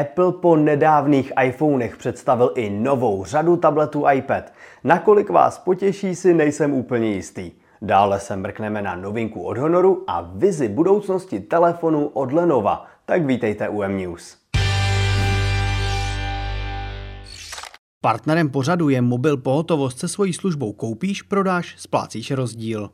Apple po nedávných iPhonech představil i novou řadu tabletů iPad. Nakolik vás potěší si, nejsem úplně jistý. Dále se mrkneme na novinku od Honoru a vizi budoucnosti telefonu od Lenova. Tak vítejte u M-News. Partnerem pořadu je mobil pohotovost se svojí službou koupíš, prodáš, splácíš rozdíl.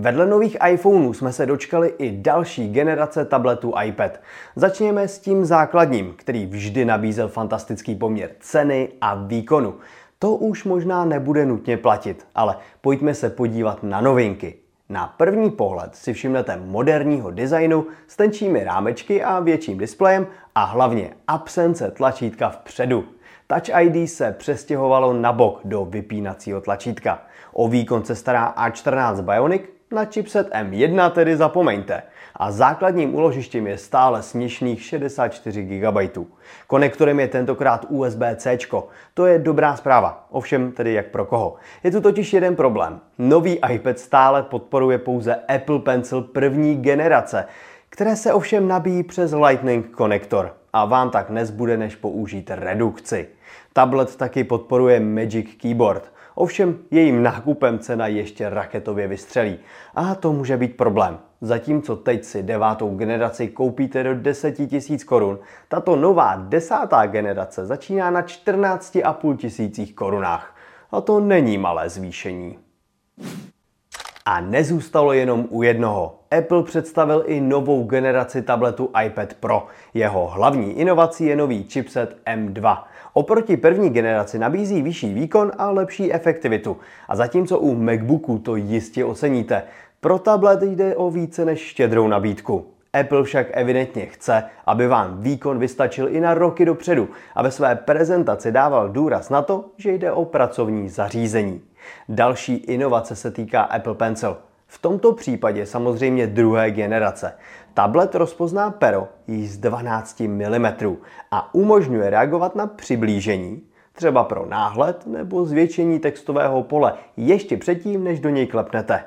Vedle nových iPhoneů jsme se dočkali i další generace tabletů iPad. Začněme s tím základním, který vždy nabízel fantastický poměr ceny a výkonu. To už možná nebude nutně platit, ale pojďme se podívat na novinky. Na první pohled si všimnete moderního designu s tenčími rámečky a větším displejem a hlavně absence tlačítka vpředu. Touch ID se přestěhovalo na bok do vypínacího tlačítka. O výkon se stará A14 Bionic, na chipset M1 tedy zapomeňte. A základním uložištěm je stále směšných 64 GB. Konektorem je tentokrát USB-C. To je dobrá zpráva, ovšem tedy jak pro koho. Je tu totiž jeden problém. Nový iPad stále podporuje pouze Apple Pencil první generace, které se ovšem nabíjí přes Lightning konektor a vám tak nezbude než použít redukci. Tablet taky podporuje Magic Keyboard – Ovšem jejím nákupem cena ještě raketově vystřelí. A to může být problém. Zatímco teď si devátou generaci koupíte do 10 000 korun, tato nová desátá generace začíná na 14,5 tisících korunách. A to není malé zvýšení. A nezůstalo jenom u jednoho. Apple představil i novou generaci tabletu iPad Pro. Jeho hlavní inovací je nový chipset M2. Oproti první generaci nabízí vyšší výkon a lepší efektivitu. A zatímco u MacBooku to jistě oceníte, pro tablet jde o více než štědrou nabídku. Apple však evidentně chce, aby vám výkon vystačil i na roky dopředu a ve své prezentaci dával důraz na to, že jde o pracovní zařízení. Další inovace se týká Apple Pencil. V tomto případě samozřejmě druhé generace. Tablet rozpozná pero již z 12 mm a umožňuje reagovat na přiblížení, třeba pro náhled nebo zvětšení textového pole ještě předtím, než do něj klepnete.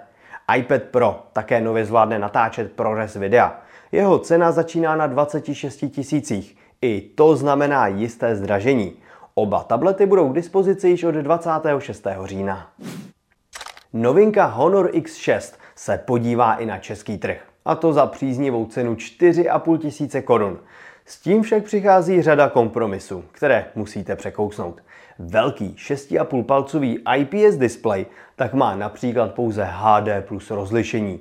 iPad Pro také nově zvládne natáčet ProRes videa. Jeho cena začíná na 26 tisících. I to znamená jisté zdražení. Oba tablety budou k dispozici již od 26. října. Novinka Honor X6 se podívá i na český trh. A to za příznivou cenu 4,5 tisíce korun. S tím však přichází řada kompromisů, které musíte překousnout. Velký 6,5 palcový IPS display tak má například pouze HD plus rozlišení.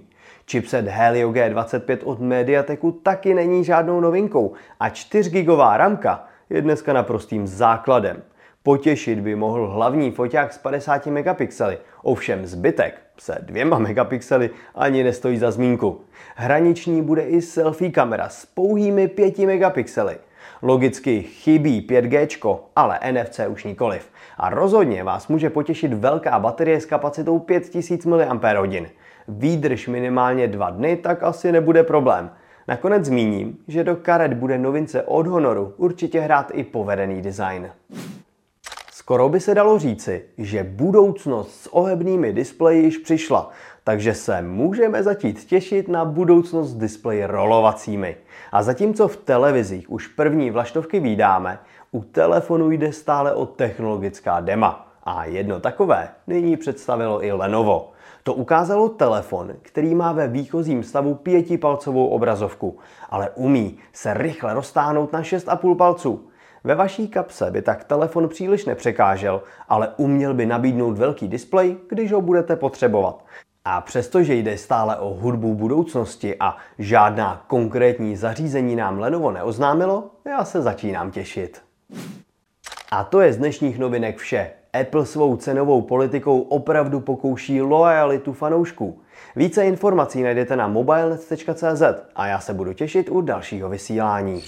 Chipset Helio G25 od Mediateku taky není žádnou novinkou a 4 GB ramka je dneska naprostým základem. Potěšit by mohl hlavní foťák s 50 megapixely, ovšem zbytek se dvěma megapixely ani nestojí za zmínku. Hraniční bude i selfie kamera s pouhými 5 megapixely. Logicky chybí 5G, ale NFC už nikoliv. A rozhodně vás může potěšit velká baterie s kapacitou 5000 mAh. Výdrž minimálně dva dny, tak asi nebude problém. Nakonec zmíním, že do karet bude novince od Honoru určitě hrát i povedený design. Skoro by se dalo říci, že budoucnost s ohebnými displeji již přišla, takže se můžeme začít těšit na budoucnost displeji rolovacími. A zatímco v televizích už první vlaštovky vydáme, u telefonu jde stále o technologická dema. A jedno takové nyní představilo i Lenovo. To ukázalo telefon, který má ve výchozím stavu pětipalcovou obrazovku, ale umí se rychle roztáhnout na 6,5 palců. Ve vaší kapse by tak telefon příliš nepřekážel, ale uměl by nabídnout velký displej, když ho budete potřebovat. A přestože jde stále o hudbu budoucnosti a žádná konkrétní zařízení nám Lenovo neoznámilo, já se začínám těšit. A to je z dnešních novinek vše. Apple svou cenovou politikou opravdu pokouší lojalitu fanoušků. Více informací najdete na mobilenet.cz a já se budu těšit u dalšího vysílání.